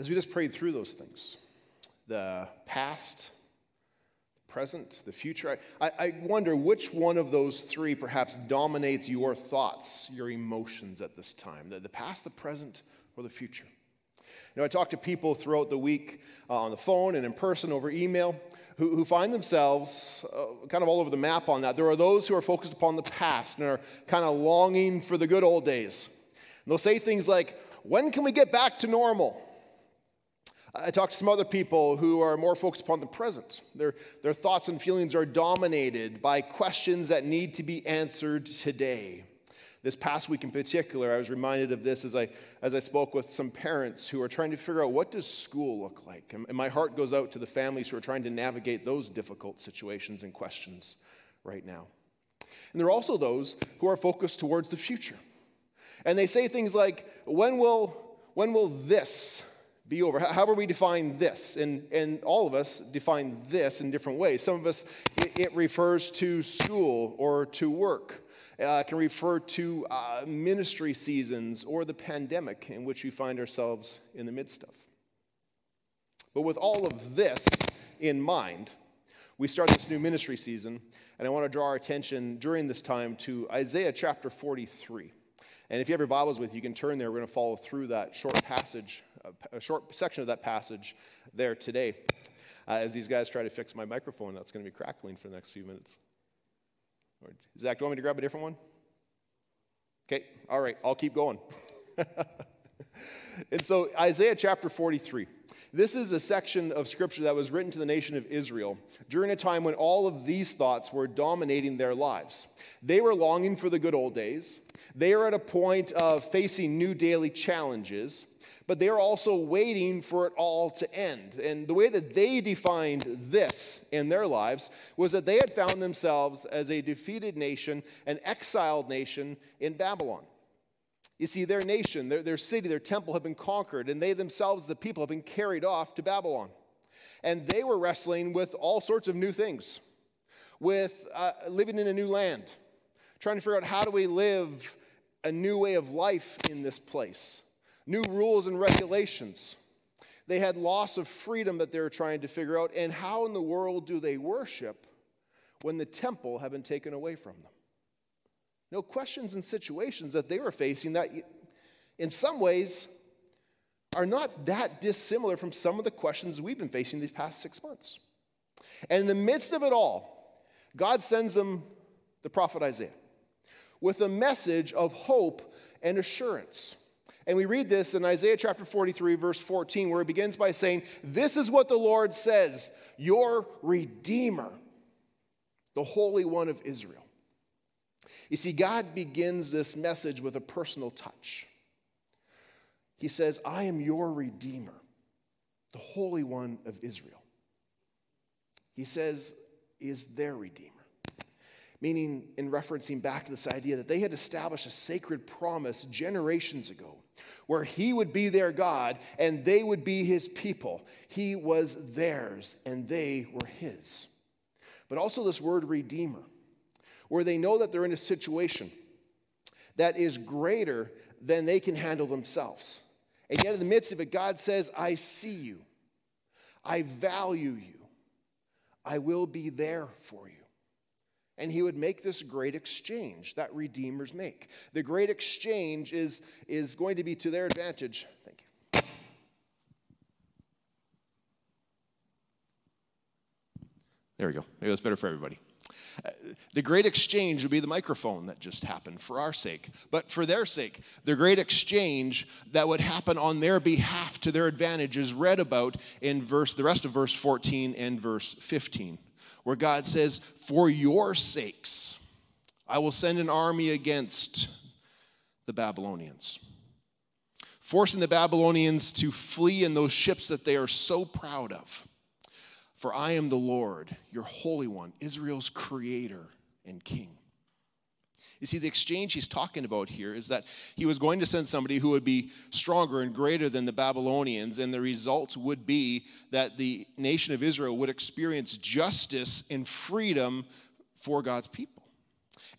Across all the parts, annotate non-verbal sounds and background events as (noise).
As we just prayed through those things, the past, the present, the future, I, I wonder which one of those three perhaps dominates your thoughts, your emotions at this time the, the past, the present, or the future. You know, I talk to people throughout the week uh, on the phone and in person over email who, find themselves uh, kind of all over the map on that. There are those who are focused upon the past and are kind of longing for the good old days. And they'll say things like, When can we get back to normal? I talk to some other people who are more focused upon the present. Their, their thoughts and feelings are dominated by questions that need to be answered today. This past week in particular, I was reminded of this as I, as I spoke with some parents who are trying to figure out what does school look like? And, and my heart goes out to the families who are trying to navigate those difficult situations and questions right now. And there are also those who are focused towards the future. And they say things like, when will, when will this be over? How will we define this? And, and all of us define this in different ways. Some of us, it, it refers to school or to work uh, can refer to uh, ministry seasons or the pandemic in which we find ourselves in the midst of. But with all of this in mind, we start this new ministry season, and I want to draw our attention during this time to Isaiah chapter 43. And if you have your Bibles with you, you can turn there. We're going to follow through that short passage, a short section of that passage there today. Uh, as these guys try to fix my microphone, that's going to be crackling for the next few minutes. Zach, do you want me to grab a different one? Okay, all right, I'll keep going. (laughs) and so, Isaiah chapter 43. This is a section of scripture that was written to the nation of Israel during a time when all of these thoughts were dominating their lives. They were longing for the good old days. They are at a point of facing new daily challenges but they are also waiting for it all to end. And the way that they defined this in their lives was that they had found themselves as a defeated nation, an exiled nation in Babylon. You see, their nation, their, their city, their temple have been conquered, and they themselves, the people, have been carried off to Babylon. And they were wrestling with all sorts of new things, with uh, living in a new land, trying to figure out how do we live a new way of life in this place new rules and regulations. They had loss of freedom that they were trying to figure out. And how in the world do they worship when the temple had been taken away from them? No questions and situations that they were facing that, in some ways, are not that dissimilar from some of the questions we've been facing these past six months. And in the midst of it all, God sends them the prophet Isaiah with a message of hope and assurance. And we read this in Isaiah chapter 43, verse 14, where it begins by saying, This is what the Lord says, your Redeemer, the Holy One of Israel. You see, God begins this message with a personal touch. He says, I am your Redeemer, the Holy One of Israel. He says, is their Redeemer meaning in referencing back to this idea that they had established a sacred promise generations ago where he would be their God and they would be his people. He was theirs and they were his. But also, this word redeemer, where they know that they're in a situation that is greater than they can handle themselves. And yet, in the midst of it, God says, I see you, I value you, I will be there for you and he would make this great exchange that redeemers make. The great exchange is, is going to be to their advantage. Thank you. There we go. Maybe that's better for everybody. Uh, the great exchange would be the microphone that just happened for our sake, but for their sake. The great exchange that would happen on their behalf to their advantage is read about in verse, the rest of verse 14 and verse 15 where God says, For your sakes, I will send an army against the Babylonians, forcing the Babylonians to flee in those ships that they are so proud of. For I am the Lord, your Holy One, Israel's creator and king. You see, the exchange he's talking about here is that he was going to send somebody who would be stronger and greater than the Babylonians, and the result would be that the nation of Israel would experience justice and freedom for God's people.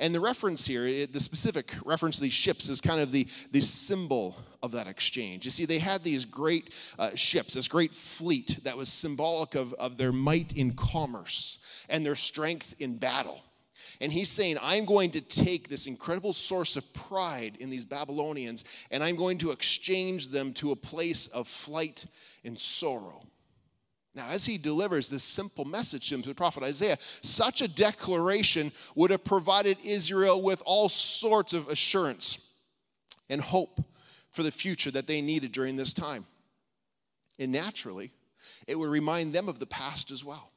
And the reference here, the specific reference to these ships, is kind of the, the symbol of that exchange. You see, they had these great uh, ships, this great fleet that was symbolic of, of their might in commerce and their strength in battle. And he's saying, I'm going to take this incredible source of pride in these Babylonians and I'm going to exchange them to a place of flight and sorrow. Now, as he delivers this simple message to the prophet Isaiah, such a declaration would have provided Israel with all sorts of assurance and hope for the future that they needed during this time. And naturally, it would remind them of the past as well,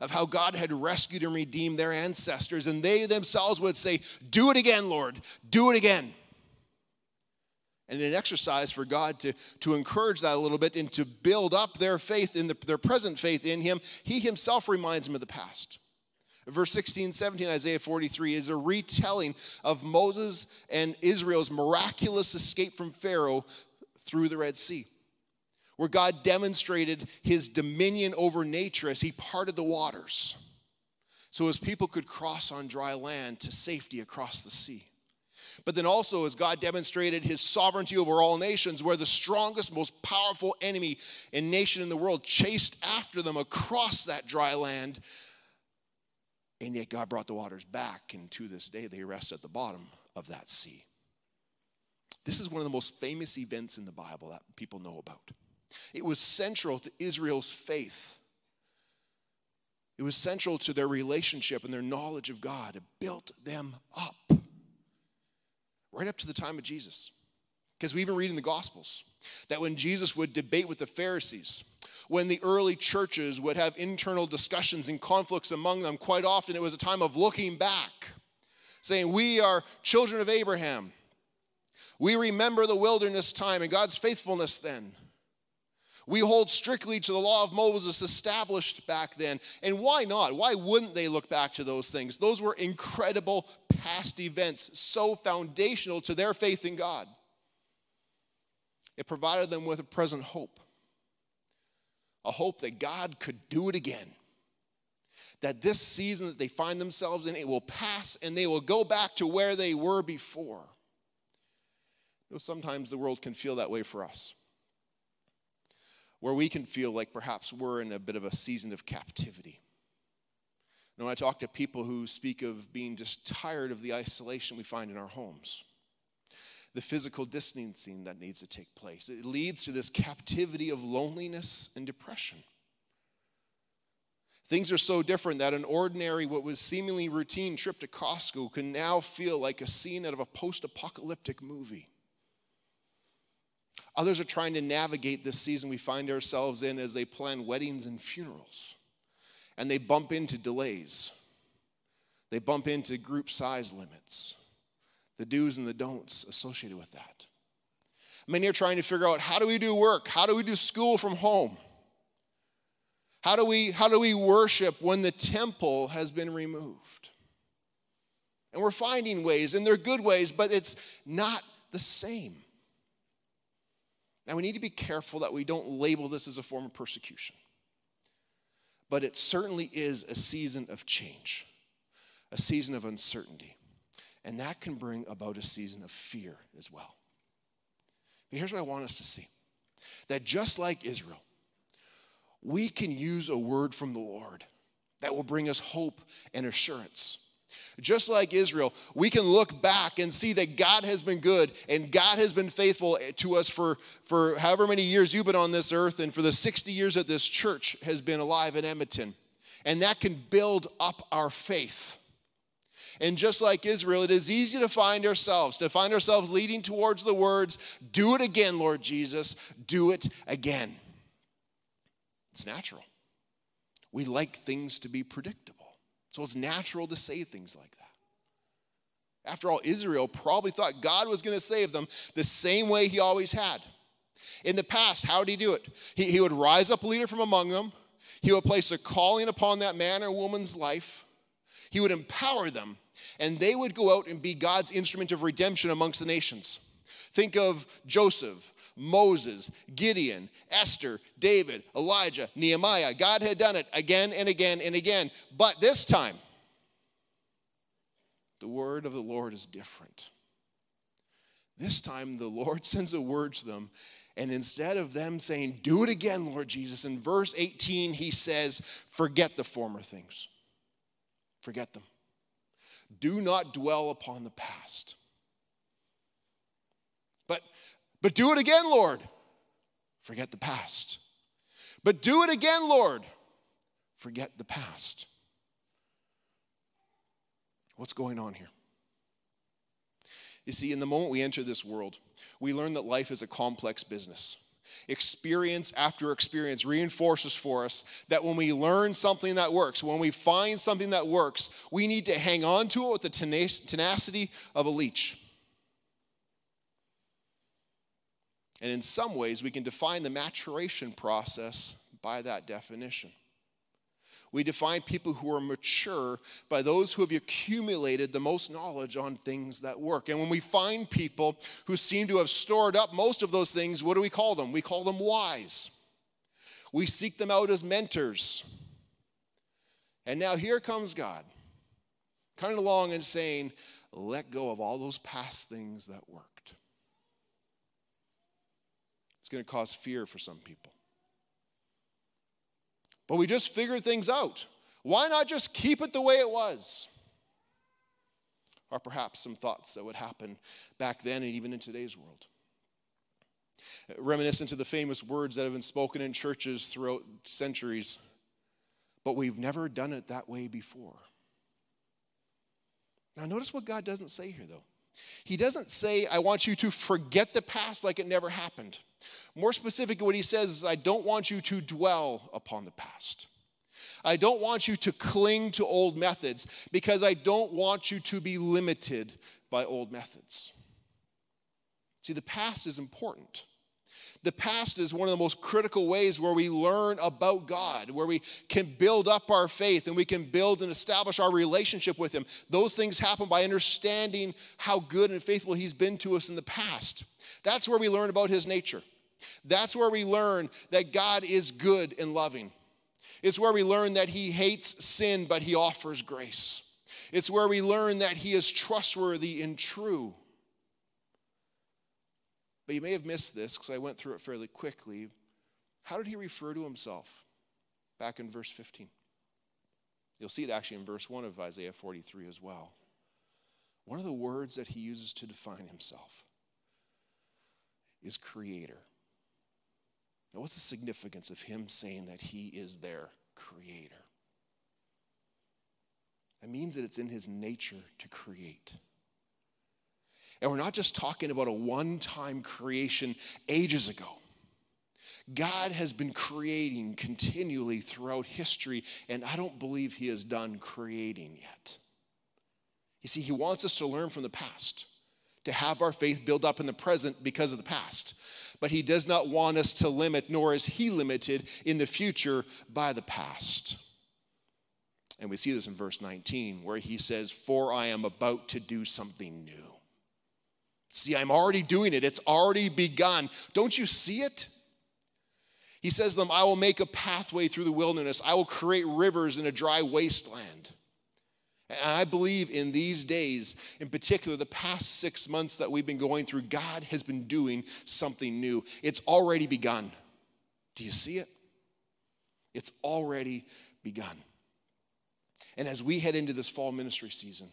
of how God had rescued and redeemed their ancestors, and they themselves would say, Do it again, Lord, do it again and an exercise for God to, to encourage that a little bit and to build up their faith in the, their present faith in Him, He Himself reminds them of the past. Verse 16, 17, Isaiah 43 is a retelling of Moses and Israel's miraculous escape from Pharaoh through the Red Sea, where God demonstrated his dominion over nature as he parted the waters so his people could cross on dry land to safety across the sea. But then also, as God demonstrated his sovereignty over all nations, where the strongest, most powerful enemy and nation in the world chased after them across that dry land. And yet, God brought the waters back, and to this day, they rest at the bottom of that sea. This is one of the most famous events in the Bible that people know about. It was central to Israel's faith. It was central to their relationship and their knowledge of God. It built them up right up to the time of Jesus. Because we even read in the Gospels that when Jesus would debate with the Pharisees, when the early churches would have internal discussions and conflicts among them, quite often it was a time of looking back, saying, We are children of Abraham. We remember the wilderness time and God's faithfulness then. We hold strictly to the law of Moses established back then. And why not? Why wouldn't they look back to those things? Those were incredible past events, so foundational to their faith in God. It provided them with a present hope a hope that God could do it again. That this season that they find themselves in, it will pass and they will go back to where they were before. You know, sometimes the world can feel that way for us where we can feel like perhaps we're in a bit of a season of captivity. And when I talk to people who speak of being just tired of the isolation we find in our homes, the physical distancing that needs to take place, it leads to this captivity of loneliness and depression. Things are so different that an ordinary, what was seemingly routine trip to Costco can now feel like a scene out of a post apocalyptic movie. Others are trying to navigate this season we find ourselves in as they plan weddings and funerals. And they bump into delays, they bump into group size limits, the do's and the don'ts associated with that. Many are trying to figure out how do we do work? How do we do school from home? How do we, how do we worship when the temple has been removed? And we're finding ways, and they're good ways, but it's not the same. Now, we need to be careful that we don't label this as a form of persecution. But it certainly is a season of change, a season of uncertainty. And that can bring about a season of fear as well. But here's what I want us to see that just like Israel, we can use a word from the Lord that will bring us hope and assurance. Just like Israel, we can look back and see that God has been good and God has been faithful to us for, for however many years you've been on this earth and for the 60 years that this church has been alive in Edmonton. And that can build up our faith. And just like Israel, it is easy to find ourselves, to find ourselves leading towards the words, Do it again, Lord Jesus, do it again. It's natural. We like things to be predictable. So it's natural to say things like that. After all, Israel probably thought God was going to save them the same way he always had. In the past, how did he do it? He, he would rise up a leader from among them, he would place a calling upon that man or woman's life, he would empower them, and they would go out and be God's instrument of redemption amongst the nations. Think of Joseph, Moses, Gideon, Esther, David, Elijah, Nehemiah. God had done it again and again and again. But this time, the word of the Lord is different. This time, the Lord (laughs) sends a word to them. And instead of them saying, Do it again, Lord Jesus, in verse 18, he says, Forget the former things. Forget them. Do not dwell upon the past. But, but do it again, Lord. Forget the past. But do it again, Lord. Forget the past. What's going on here? You see, in the moment we enter this world, we learn that life is a complex business. Experience after experience reinforces for us that when we learn something that works, when we find something that works, we need to hang on to it with the tenacity of a leech. And in some ways, we can define the maturation process by that definition. We define people who are mature by those who have accumulated the most knowledge on things that work. And when we find people who seem to have stored up most of those things, what do we call them? We call them wise. We seek them out as mentors. And now here comes God, coming along and saying, let go of all those past things that worked. It's going to cause fear for some people. But we just figured things out. Why not just keep it the way it was? Or perhaps some thoughts that would happen back then and even in today's world. Reminiscent to the famous words that have been spoken in churches throughout centuries, but we've never done it that way before. Now, notice what God doesn't say here, though. He doesn't say, I want you to forget the past like it never happened. More specifically, what he says is, I don't want you to dwell upon the past. I don't want you to cling to old methods because I don't want you to be limited by old methods. See, the past is important. The past is one of the most critical ways where we learn about God, where we can build up our faith and we can build and establish our relationship with Him. Those things happen by understanding how good and faithful He's been to us in the past. That's where we learn about His nature. That's where we learn that God is good and loving. It's where we learn that He hates sin, but He offers grace. It's where we learn that He is trustworthy and true. But you may have missed this because I went through it fairly quickly. How did he refer to himself back in verse 15? You'll see it actually in verse 1 of Isaiah 43 as well. One of the words that he uses to define himself is creator. Now, what's the significance of him saying that he is their creator? It means that it's in his nature to create. And we're not just talking about a one time creation ages ago. God has been creating continually throughout history, and I don't believe He has done creating yet. You see, He wants us to learn from the past, to have our faith build up in the present because of the past. But He does not want us to limit, nor is He limited in the future by the past. And we see this in verse 19, where He says, For I am about to do something new. See, I'm already doing it. It's already begun. Don't you see it? He says to them, I will make a pathway through the wilderness. I will create rivers in a dry wasteland. And I believe in these days, in particular, the past six months that we've been going through, God has been doing something new. It's already begun. Do you see it? It's already begun. And as we head into this fall ministry season,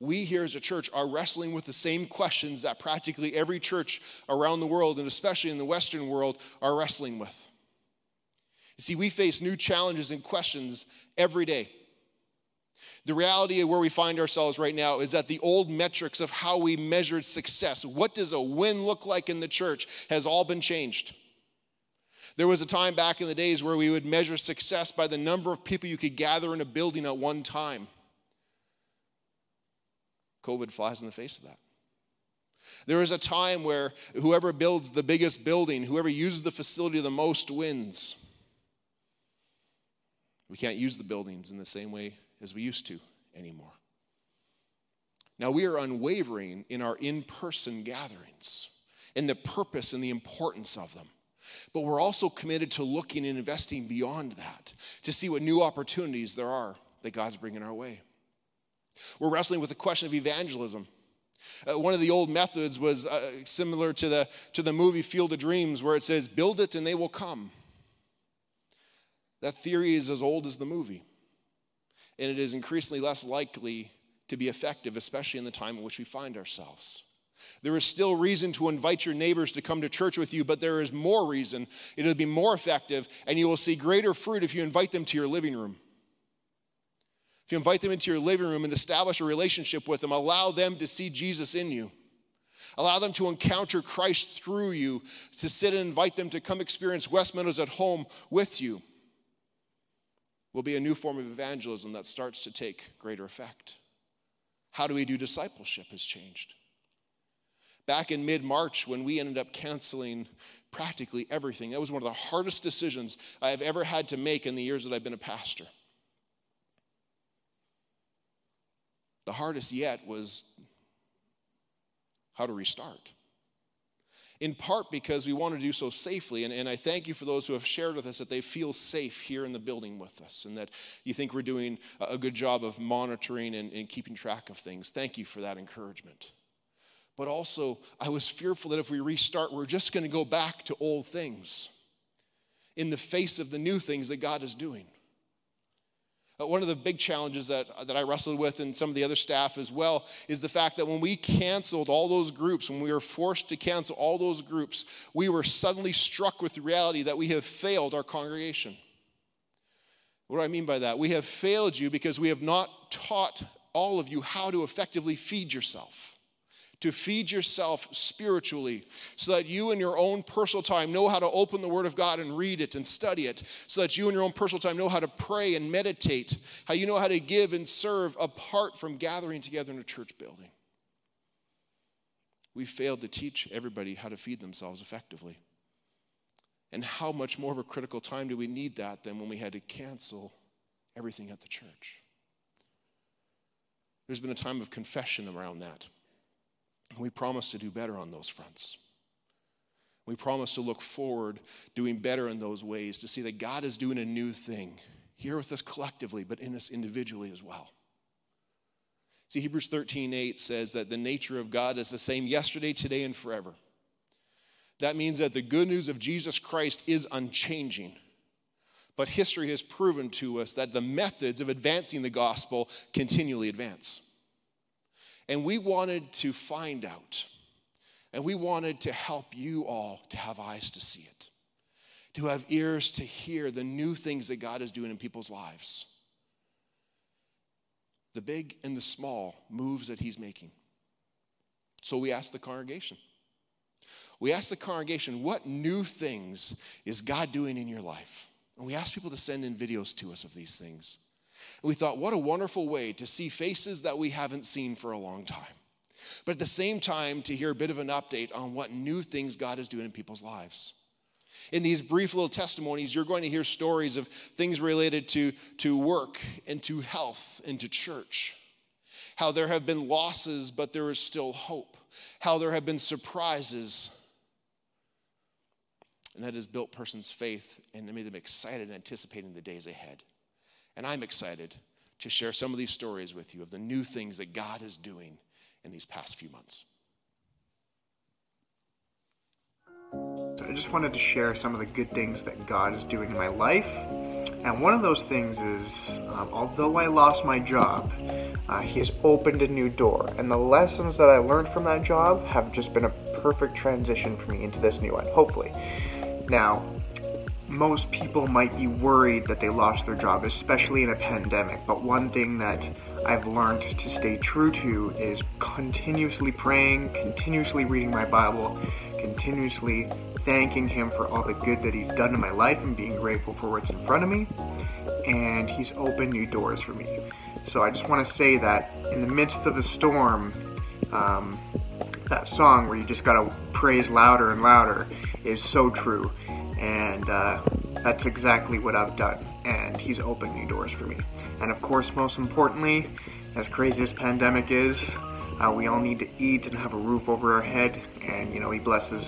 we here as a church are wrestling with the same questions that practically every church around the world, and especially in the Western world, are wrestling with. You see, we face new challenges and questions every day. The reality of where we find ourselves right now is that the old metrics of how we measured success, what does a win look like in the church, has all been changed. There was a time back in the days where we would measure success by the number of people you could gather in a building at one time. COVID flies in the face of that. There is a time where whoever builds the biggest building, whoever uses the facility the most wins. We can't use the buildings in the same way as we used to anymore. Now, we are unwavering in our in person gatherings, and the purpose and the importance of them. But we're also committed to looking and investing beyond that to see what new opportunities there are that God's bringing our way. We're wrestling with the question of evangelism. Uh, one of the old methods was uh, similar to the, to the movie Field of Dreams, where it says, Build it and they will come. That theory is as old as the movie, and it is increasingly less likely to be effective, especially in the time in which we find ourselves. There is still reason to invite your neighbors to come to church with you, but there is more reason. It'll be more effective, and you will see greater fruit if you invite them to your living room. You invite them into your living room and establish a relationship with them, allow them to see Jesus in you. Allow them to encounter Christ through you, to sit and invite them to come experience West Meadows at home with you. Will be a new form of evangelism that starts to take greater effect. How do we do discipleship has changed. Back in mid March, when we ended up canceling practically everything, that was one of the hardest decisions I have ever had to make in the years that I've been a pastor. The hardest yet was how to restart. In part because we want to do so safely. And, and I thank you for those who have shared with us that they feel safe here in the building with us and that you think we're doing a good job of monitoring and, and keeping track of things. Thank you for that encouragement. But also, I was fearful that if we restart, we're just going to go back to old things in the face of the new things that God is doing. Uh, one of the big challenges that, that I wrestled with and some of the other staff as well is the fact that when we canceled all those groups, when we were forced to cancel all those groups, we were suddenly struck with the reality that we have failed our congregation. What do I mean by that? We have failed you because we have not taught all of you how to effectively feed yourself to feed yourself spiritually so that you in your own personal time know how to open the Word of God and read it and study it, so that you in your own personal time know how to pray and meditate, how you know how to give and serve apart from gathering together in a church building. We failed to teach everybody how to feed themselves effectively. And how much more of a critical time do we need that than when we had to cancel everything at the church? There's been a time of confession around that. We promise to do better on those fronts. We promise to look forward, doing better in those ways, to see that God is doing a new thing here with us collectively, but in us individually as well. See, Hebrews 13 8 says that the nature of God is the same yesterday, today, and forever. That means that the good news of Jesus Christ is unchanging. But history has proven to us that the methods of advancing the gospel continually advance. And we wanted to find out. And we wanted to help you all to have eyes to see it, to have ears to hear the new things that God is doing in people's lives. The big and the small moves that He's making. So we asked the congregation. We asked the congregation, what new things is God doing in your life? And we asked people to send in videos to us of these things. We thought, what a wonderful way to see faces that we haven't seen for a long time. But at the same time, to hear a bit of an update on what new things God is doing in people's lives. In these brief little testimonies, you're going to hear stories of things related to, to work and to health and to church. How there have been losses, but there is still hope. How there have been surprises. And that has built person's faith and made them excited and anticipating the days ahead. And I'm excited to share some of these stories with you of the new things that God is doing in these past few months. I just wanted to share some of the good things that God is doing in my life. And one of those things is, um, although I lost my job, uh, He has opened a new door. And the lessons that I learned from that job have just been a perfect transition for me into this new one, hopefully. Now, most people might be worried that they lost their job, especially in a pandemic. But one thing that I've learned to stay true to is continuously praying, continuously reading my Bible, continuously thanking Him for all the good that He's done in my life and being grateful for what's in front of me. And He's opened new doors for me. So I just want to say that in the midst of a storm, um, that song where you just got to praise louder and louder is so true and uh, that's exactly what I've done. And he's opened new doors for me. And of course, most importantly, as crazy as pandemic is, uh, we all need to eat and have a roof over our head. And you know, he blesses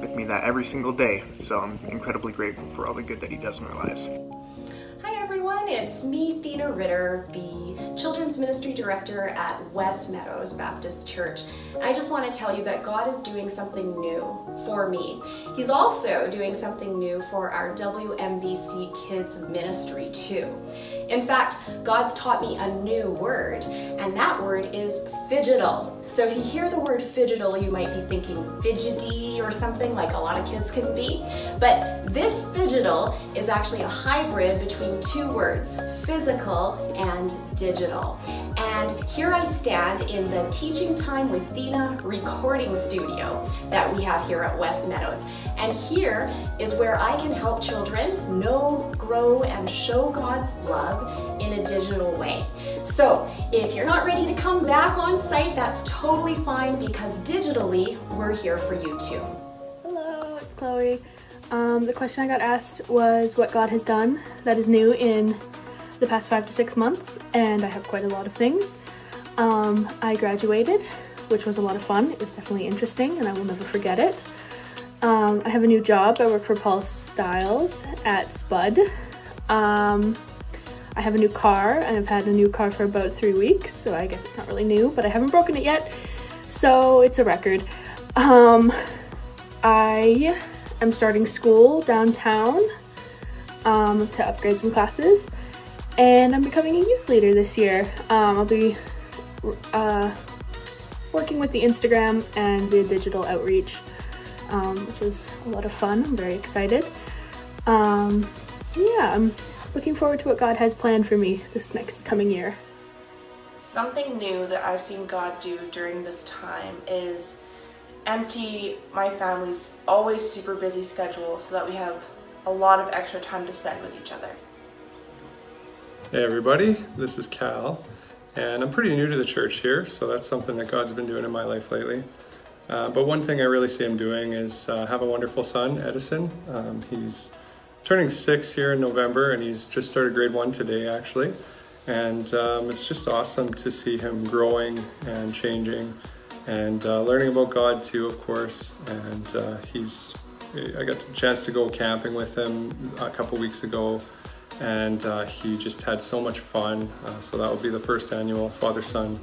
with me that every single day. So I'm incredibly grateful for all the good that he does in our lives. It's me, Thena Ritter, the Children's Ministry Director at West Meadows Baptist Church. I just want to tell you that God is doing something new for me. He's also doing something new for our WMBC Kids Ministry too. In fact, God's taught me a new word, and that word is phygital. So if you hear the word phygital, you might be thinking fidgety or something like a lot of kids can be. But this phygital is actually a hybrid between two words, physical and digital. And here I stand in the Teaching Time with Thena recording studio that we have here at West Meadows. And here is where I can help children know, grow, and show God's love in a digital way. So if you're not ready to come back on site, that's totally fine because digitally, we're here for you too. Hello, it's Chloe. Um, the question I got asked was what God has done that is new in the past five to six months, and I have quite a lot of things. Um, I graduated, which was a lot of fun. It was definitely interesting, and I will never forget it. Um, I have a new job. I work for Paul Styles at Spud. Um, I have a new car, and I've had a new car for about three weeks, so I guess it's not really new, but I haven't broken it yet, so it's a record. Um, I am starting school downtown um, to upgrade some classes, and I'm becoming a youth leader this year. Um, I'll be uh, working with the Instagram and the digital outreach, um, which is a lot of fun. I'm very excited. Um, yeah, I'm looking forward to what God has planned for me this next coming year. Something new that I've seen God do during this time is empty my family's always super busy schedule so that we have a lot of extra time to spend with each other. Hey everybody, this is Cal, and I'm pretty new to the church here, so that's something that God's been doing in my life lately. Uh, but one thing I really see him doing is uh, have a wonderful son, Edison. Um, he's turning six here in November, and he's just started grade one today, actually. And um, it's just awesome to see him growing and changing and uh, learning about God too, of course. And uh, he's, I got the chance to go camping with him a couple weeks ago, and uh, he just had so much fun. So that will be the first annual father-son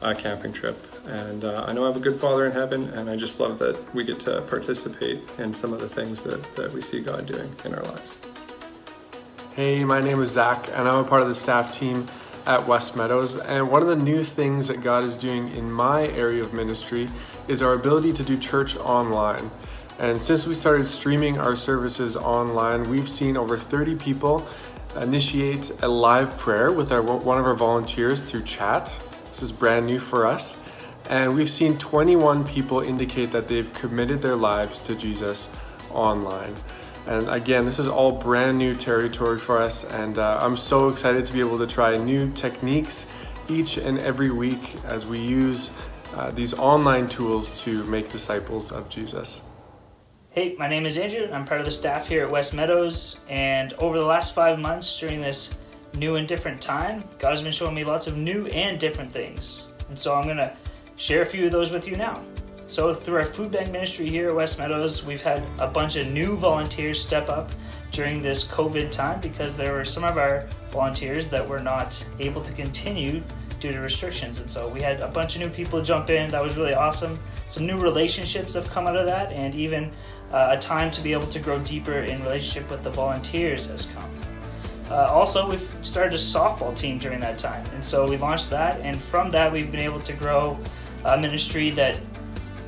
uh, camping trip. And uh, I know I have a good father in heaven, and I just love that we get to participate in some of the things that, that we see God doing in our lives. Hey, my name is Zach, and I'm a part of the staff team at West Meadows. And one of the new things that God is doing in my area of ministry is our ability to do church online. And since we started streaming our services online, we've seen over 30 people initiate a live prayer with our, one of our volunteers through chat. This is brand new for us. And we've seen 21 people indicate that they've committed their lives to Jesus online. And again, this is all brand new territory for us, and uh, I'm so excited to be able to try new techniques each and every week as we use uh, these online tools to make disciples of Jesus. Hey, my name is Andrew. I'm part of the staff here at West Meadows, and over the last five months during this new and different time, God has been showing me lots of new and different things. And so I'm going to share a few of those with you now. So through our food bank ministry here at West Meadows, we've had a bunch of new volunteers step up during this COVID time because there were some of our volunteers that were not able to continue due to restrictions. And so we had a bunch of new people jump in. That was really awesome. Some new relationships have come out of that, and even uh, a time to be able to grow deeper in relationship with the volunteers has come. Uh, also, we've started a softball team during that time, and so we launched that, and from that, we've been able to grow a ministry that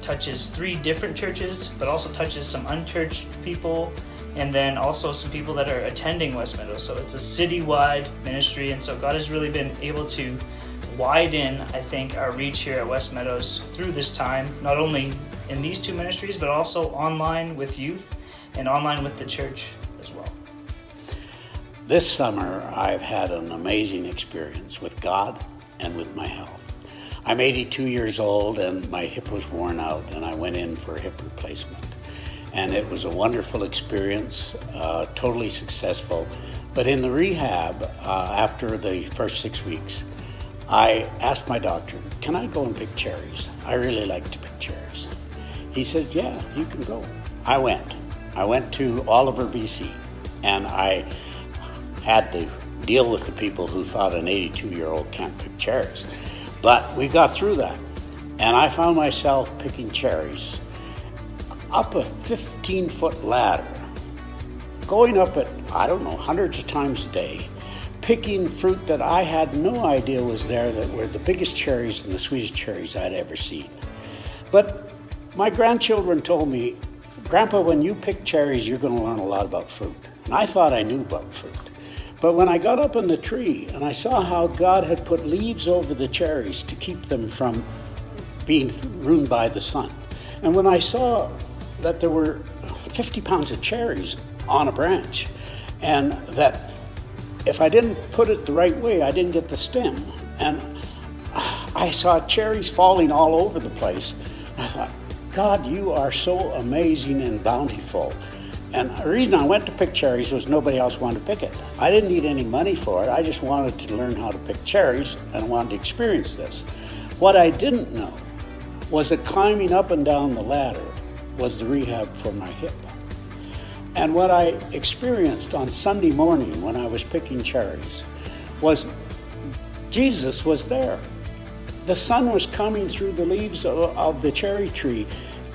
touches three different churches, but also touches some unchurched people, and then also some people that are attending West Meadows. So it's a citywide ministry, and so God has really been able to widen, I think, our reach here at West Meadows through this time, not only in these two ministries, but also online with youth and online with the church as well. This summer, I've had an amazing experience with God and with my health. I'm 82 years old and my hip was worn out, and I went in for a hip replacement. And it was a wonderful experience, uh, totally successful. But in the rehab, uh, after the first six weeks, I asked my doctor, Can I go and pick cherries? I really like to pick cherries. He said, Yeah, you can go. I went. I went to Oliver, BC, and I had to deal with the people who thought an 82 year old can't pick cherries. But we got through that. And I found myself picking cherries up a 15 foot ladder, going up it, I don't know, hundreds of times a day, picking fruit that I had no idea was there that were the biggest cherries and the sweetest cherries I'd ever seen. But my grandchildren told me, Grandpa, when you pick cherries, you're going to learn a lot about fruit. And I thought I knew about fruit. But when I got up in the tree and I saw how God had put leaves over the cherries to keep them from being ruined by the sun, and when I saw that there were 50 pounds of cherries on a branch, and that if I didn't put it the right way, I didn't get the stem. And I saw cherries falling all over the place. I thought, God, you are so amazing and bountiful. And the reason I went to pick cherries was nobody else wanted to pick it. I didn't need any money for it. I just wanted to learn how to pick cherries and wanted to experience this. What I didn't know was that climbing up and down the ladder was the rehab for my hip. And what I experienced on Sunday morning when I was picking cherries was Jesus was there. The sun was coming through the leaves of, of the cherry tree,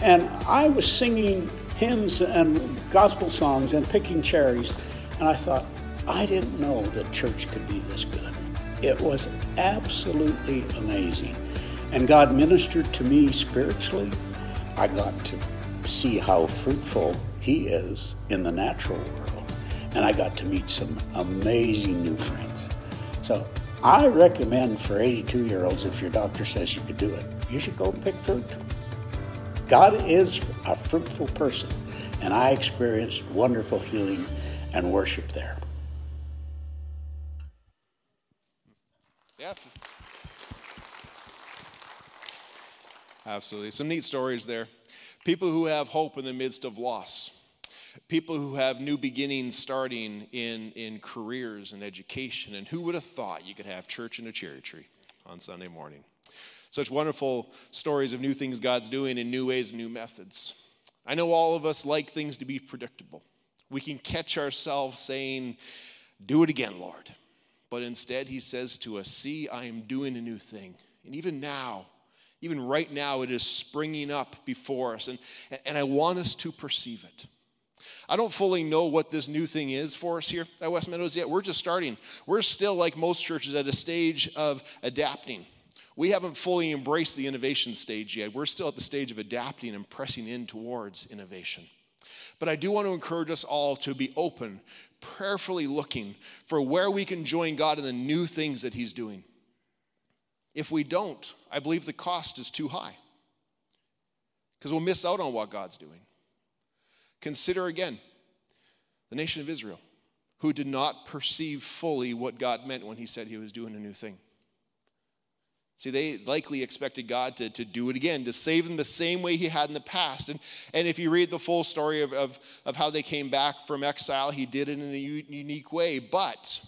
and I was singing hymns and gospel songs and picking cherries. And I thought, I didn't know that church could be this good. It was absolutely amazing. And God ministered to me spiritually. I got to see how fruitful He is in the natural world. And I got to meet some amazing new friends. So I recommend for 82 year olds, if your doctor says you could do it, you should go pick fruit. God is a fruitful person, and I experienced wonderful healing and worship there. Yeah. Absolutely. Some neat stories there. People who have hope in the midst of loss. People who have new beginnings starting in, in careers and education. And who would have thought you could have church in a cherry tree on Sunday morning? Such wonderful stories of new things God's doing in new ways and new methods. I know all of us like things to be predictable. We can catch ourselves saying, Do it again, Lord. But instead, He says to us, See, I am doing a new thing. And even now, even right now, it is springing up before us. And, and I want us to perceive it. I don't fully know what this new thing is for us here at West Meadows yet. We're just starting. We're still, like most churches, at a stage of adapting. We haven't fully embraced the innovation stage yet. We're still at the stage of adapting and pressing in towards innovation. But I do want to encourage us all to be open, prayerfully looking for where we can join God in the new things that He's doing. If we don't, I believe the cost is too high because we'll miss out on what God's doing. Consider again the nation of Israel, who did not perceive fully what God meant when He said He was doing a new thing. See, they likely expected God to, to do it again, to save them the same way He had in the past. And, and if you read the full story of, of, of how they came back from exile, He did it in a u- unique way. But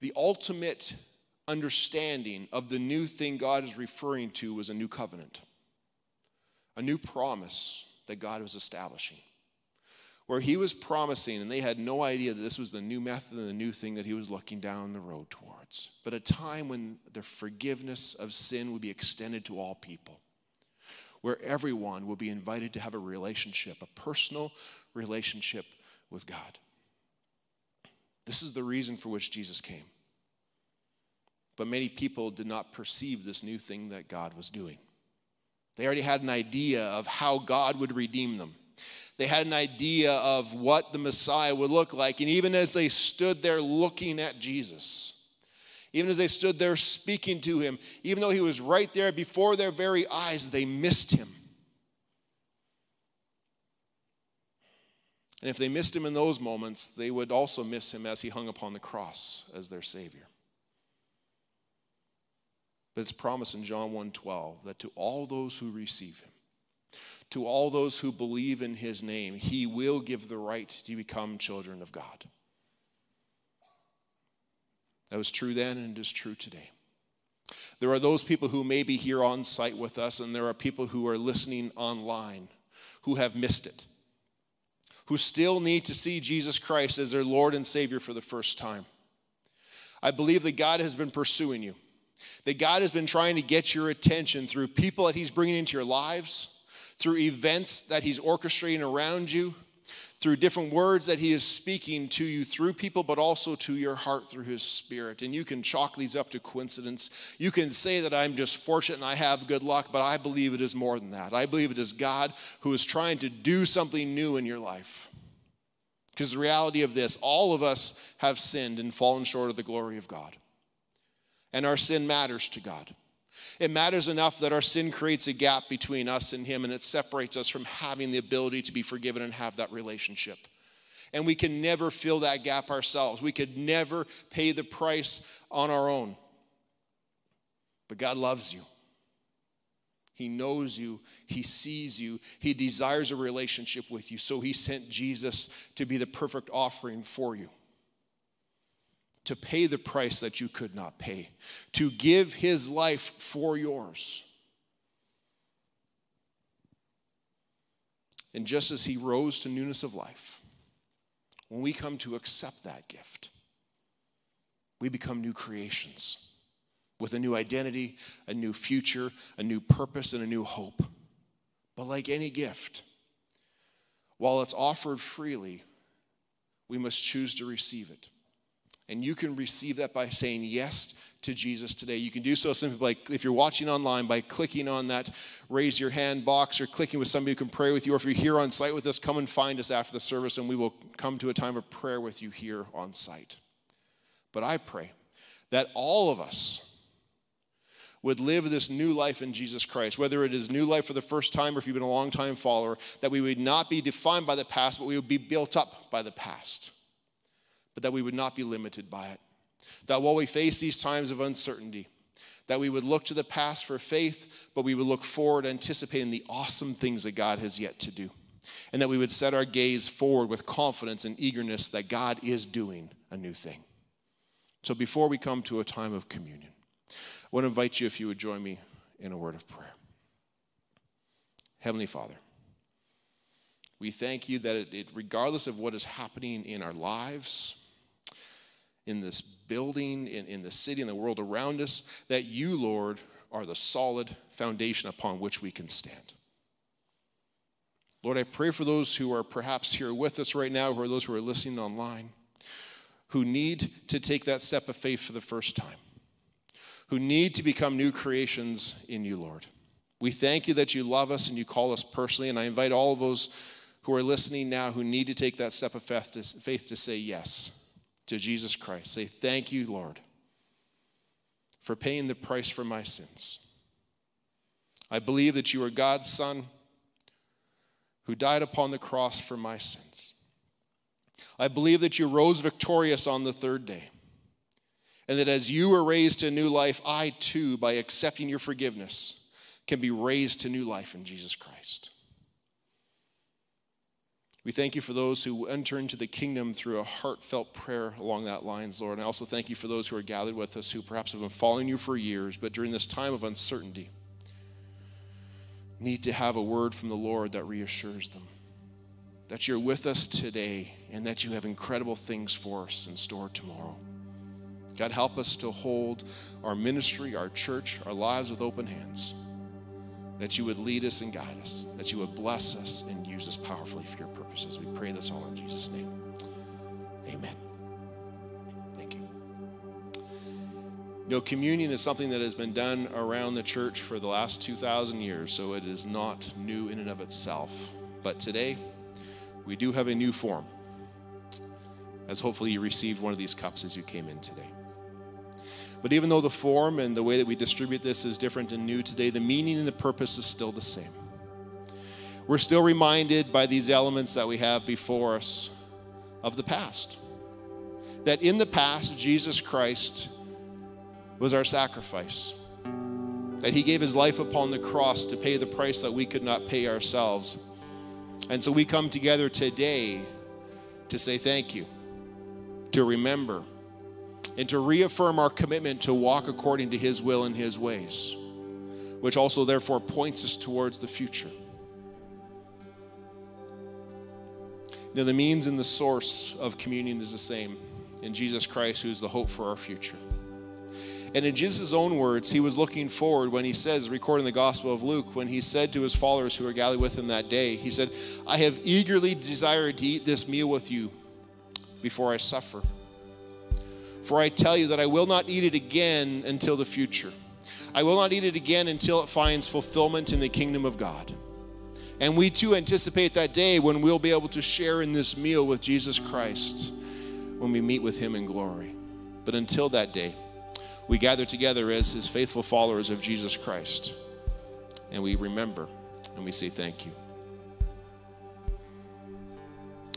the ultimate understanding of the new thing God is referring to was a new covenant, a new promise that God was establishing where he was promising, and they had no idea that this was the new method and the new thing that he was looking down the road towards. But a time when the forgiveness of sin would be extended to all people, where everyone will be invited to have a relationship, a personal relationship with God. This is the reason for which Jesus came. But many people did not perceive this new thing that God was doing. They already had an idea of how God would redeem them. They had an idea of what the Messiah would look like. And even as they stood there looking at Jesus, even as they stood there speaking to him, even though he was right there before their very eyes, they missed him. And if they missed him in those moments, they would also miss him as he hung upon the cross as their Savior. But it's promised in John 1:12 that to all those who receive him, to all those who believe in his name, he will give the right to become children of God. That was true then and it is true today. There are those people who may be here on site with us, and there are people who are listening online who have missed it, who still need to see Jesus Christ as their Lord and Savior for the first time. I believe that God has been pursuing you, that God has been trying to get your attention through people that He's bringing into your lives, through events that He's orchestrating around you, through different words that He is speaking to you through people, but also to your heart through His Spirit. And you can chalk these up to coincidence. You can say that I'm just fortunate and I have good luck, but I believe it is more than that. I believe it is God who is trying to do something new in your life. Because the reality of this, all of us have sinned and fallen short of the glory of God. And our sin matters to God. It matters enough that our sin creates a gap between us and Him and it separates us from having the ability to be forgiven and have that relationship. And we can never fill that gap ourselves. We could never pay the price on our own. But God loves you. He knows you, He sees you, He desires a relationship with you. So He sent Jesus to be the perfect offering for you, to pay the price that you could not pay, to give His life for yours. And just as He rose to newness of life, when we come to accept that gift, we become new creations with a new identity, a new future, a new purpose, and a new hope. But like any gift, while it's offered freely, we must choose to receive it. And you can receive that by saying yes to Jesus today. You can do so simply like if you're watching online by clicking on that raise your hand box or clicking with somebody who can pray with you. Or if you're here on site with us, come and find us after the service and we will come to a time of prayer with you here on site. But I pray that all of us, would live this new life in Jesus Christ, whether it is new life for the first time or if you've been a long time follower, that we would not be defined by the past, but we would be built up by the past, but that we would not be limited by it. That while we face these times of uncertainty, that we would look to the past for faith, but we would look forward anticipating the awesome things that God has yet to do. And that we would set our gaze forward with confidence and eagerness that God is doing a new thing. So before we come to a time of communion, I want to invite you, if you would join me in a word of prayer. Heavenly Father, we thank you that it, regardless of what is happening in our lives, in this building, in, in the city, in the world around us, that you, Lord, are the solid foundation upon which we can stand. Lord, I pray for those who are perhaps here with us right now, who are those who are listening online, who need to take that step of faith for the first time who need to become new creations in you, Lord. We thank you that you love us and you call us personally. And I invite all of those who are listening now who need to take that step of faith to, faith to say yes to Jesus Christ. Say, Thank you, Lord, for paying the price for my sins. I believe that you are God's Son who died upon the cross for my sins. I believe that you rose victorious on the third day and that as you were raised to new life, I too, by accepting your forgiveness, can be raised to new life in Jesus Christ. We thank you for those who enter into the kingdom through a heartfelt prayer along that lines, Lord. And I also thank you for those who are gathered with us who perhaps have been following you for years, but during this time of uncertainty, need to have a word from the Lord that reassures them that you're with us today and that you have incredible things for us in store tomorrow. God, help us to hold our ministry, our church, our lives with open hands. That you would lead us and guide us, that you would bless us and use us powerfully for your purposes. We pray this all in Jesus' name. Amen. Thank you. You know, communion is something that has been done around the church for the last 2,000 years, so it is not new in and of itself. But today, we do have a new form, as hopefully you received one of these cups as you came in today. But even though the form and the way that we distribute this is different and new today, the meaning and the purpose is still the same. We're still reminded by these elements that we have before us of the past. That in the past, Jesus Christ was our sacrifice. That he gave his life upon the cross to pay the price that we could not pay ourselves. And so we come together today to say thank you, to remember and to reaffirm our commitment to walk according to His will and His ways, which also therefore points us towards the future. Now, the means and the source of communion is the same in Jesus Christ, who is the hope for our future. And in Jesus' own words, he was looking forward when he says, recording the Gospel of Luke, when he said to his followers who were gathered with him that day, he said, I have eagerly desired to eat this meal with you before I suffer. For I tell you that I will not eat it again until the future. I will not eat it again until it finds fulfillment in the kingdom of God. And we too anticipate that day when we'll be able to share in this meal with Jesus Christ when we meet with him in glory. But until that day, we gather together as his faithful followers of Jesus Christ. And we remember and we say thank you.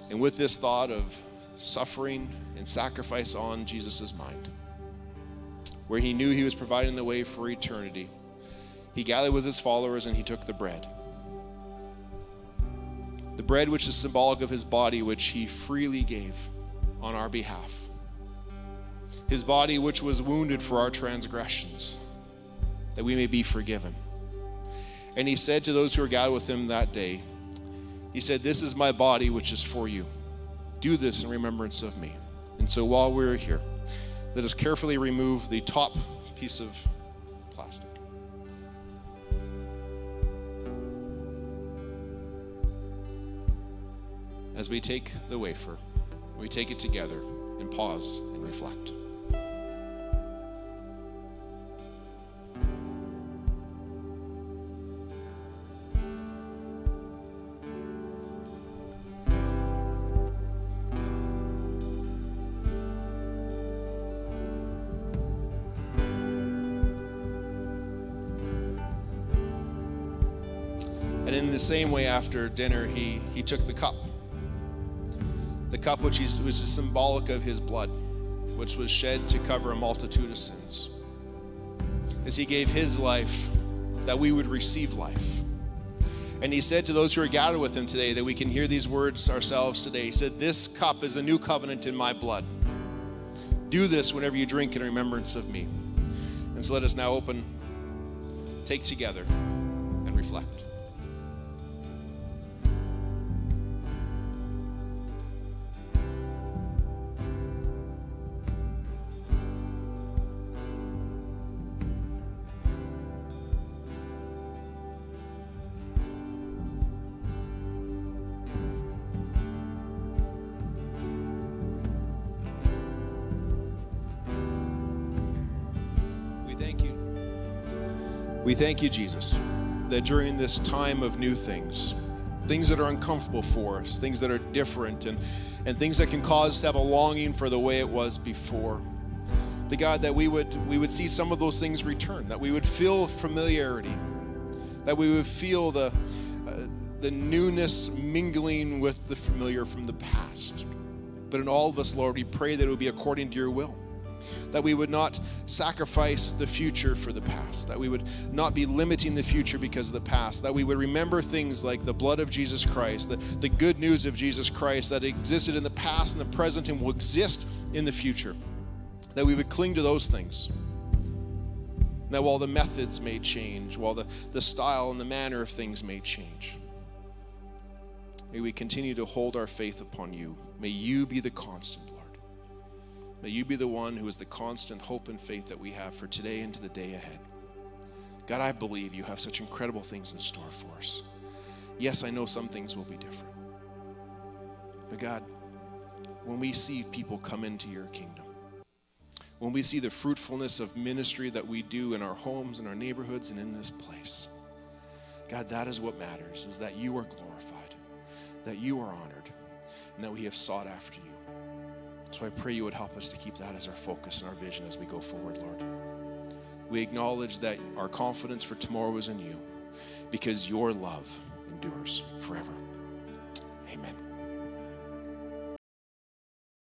And with this thought of suffering and sacrifice on Jesus' mind, where he knew he was providing the way for eternity, he gathered with his followers and he took the bread. The bread, which is symbolic of his body, which he freely gave on our behalf his body which was wounded for our transgressions, that we may be forgiven. And he said to those who were gathered with him that day, He said, This is my body which is for you. Do this in remembrance of me. And so while we're here, let us carefully remove the top piece of plastic. As we take the wafer, we take it together and pause and reflect. Same way after dinner, he, he took the cup. The cup which is, was symbolic of his blood, which was shed to cover a multitude of sins. As he gave his life, that we would receive life. And he said to those who are gathered with him today that we can hear these words ourselves today. He said, This cup is a new covenant in my blood. Do this whenever you drink in remembrance of me. And so let us now open, take together, and reflect. We thank you, Jesus, that during this time of new things, things that are uncomfortable for us, things that are different, and, and things that can cause us to have a longing for the way it was before. The God, that we would we would see some of those things return, that we would feel familiarity, that we would feel the uh, the newness mingling with the familiar from the past. But in all of us, Lord, we pray that it would be according to your will that we would not sacrifice the future for the past, that we would not be limiting the future because of the past, that we would remember things like the blood of Jesus Christ, the, the good news of Jesus Christ that existed in the past and the present and will exist in the future, that we would cling to those things. That while the methods may change, while the, the style and the manner of things may change, may we continue to hold our faith upon you. May you be the constant. May you be the one who is the constant hope and faith that we have for today and to the day ahead. God, I believe you have such incredible things in store for us. Yes, I know some things will be different. But God, when we see people come into your kingdom, when we see the fruitfulness of ministry that we do in our homes, in our neighborhoods, and in this place, God, that is what matters, is that you are glorified, that you are honored, and that we have sought after you. So I pray you would help us to keep that as our focus and our vision as we go forward, Lord. We acknowledge that our confidence for tomorrow is in you because your love endures forever. Amen.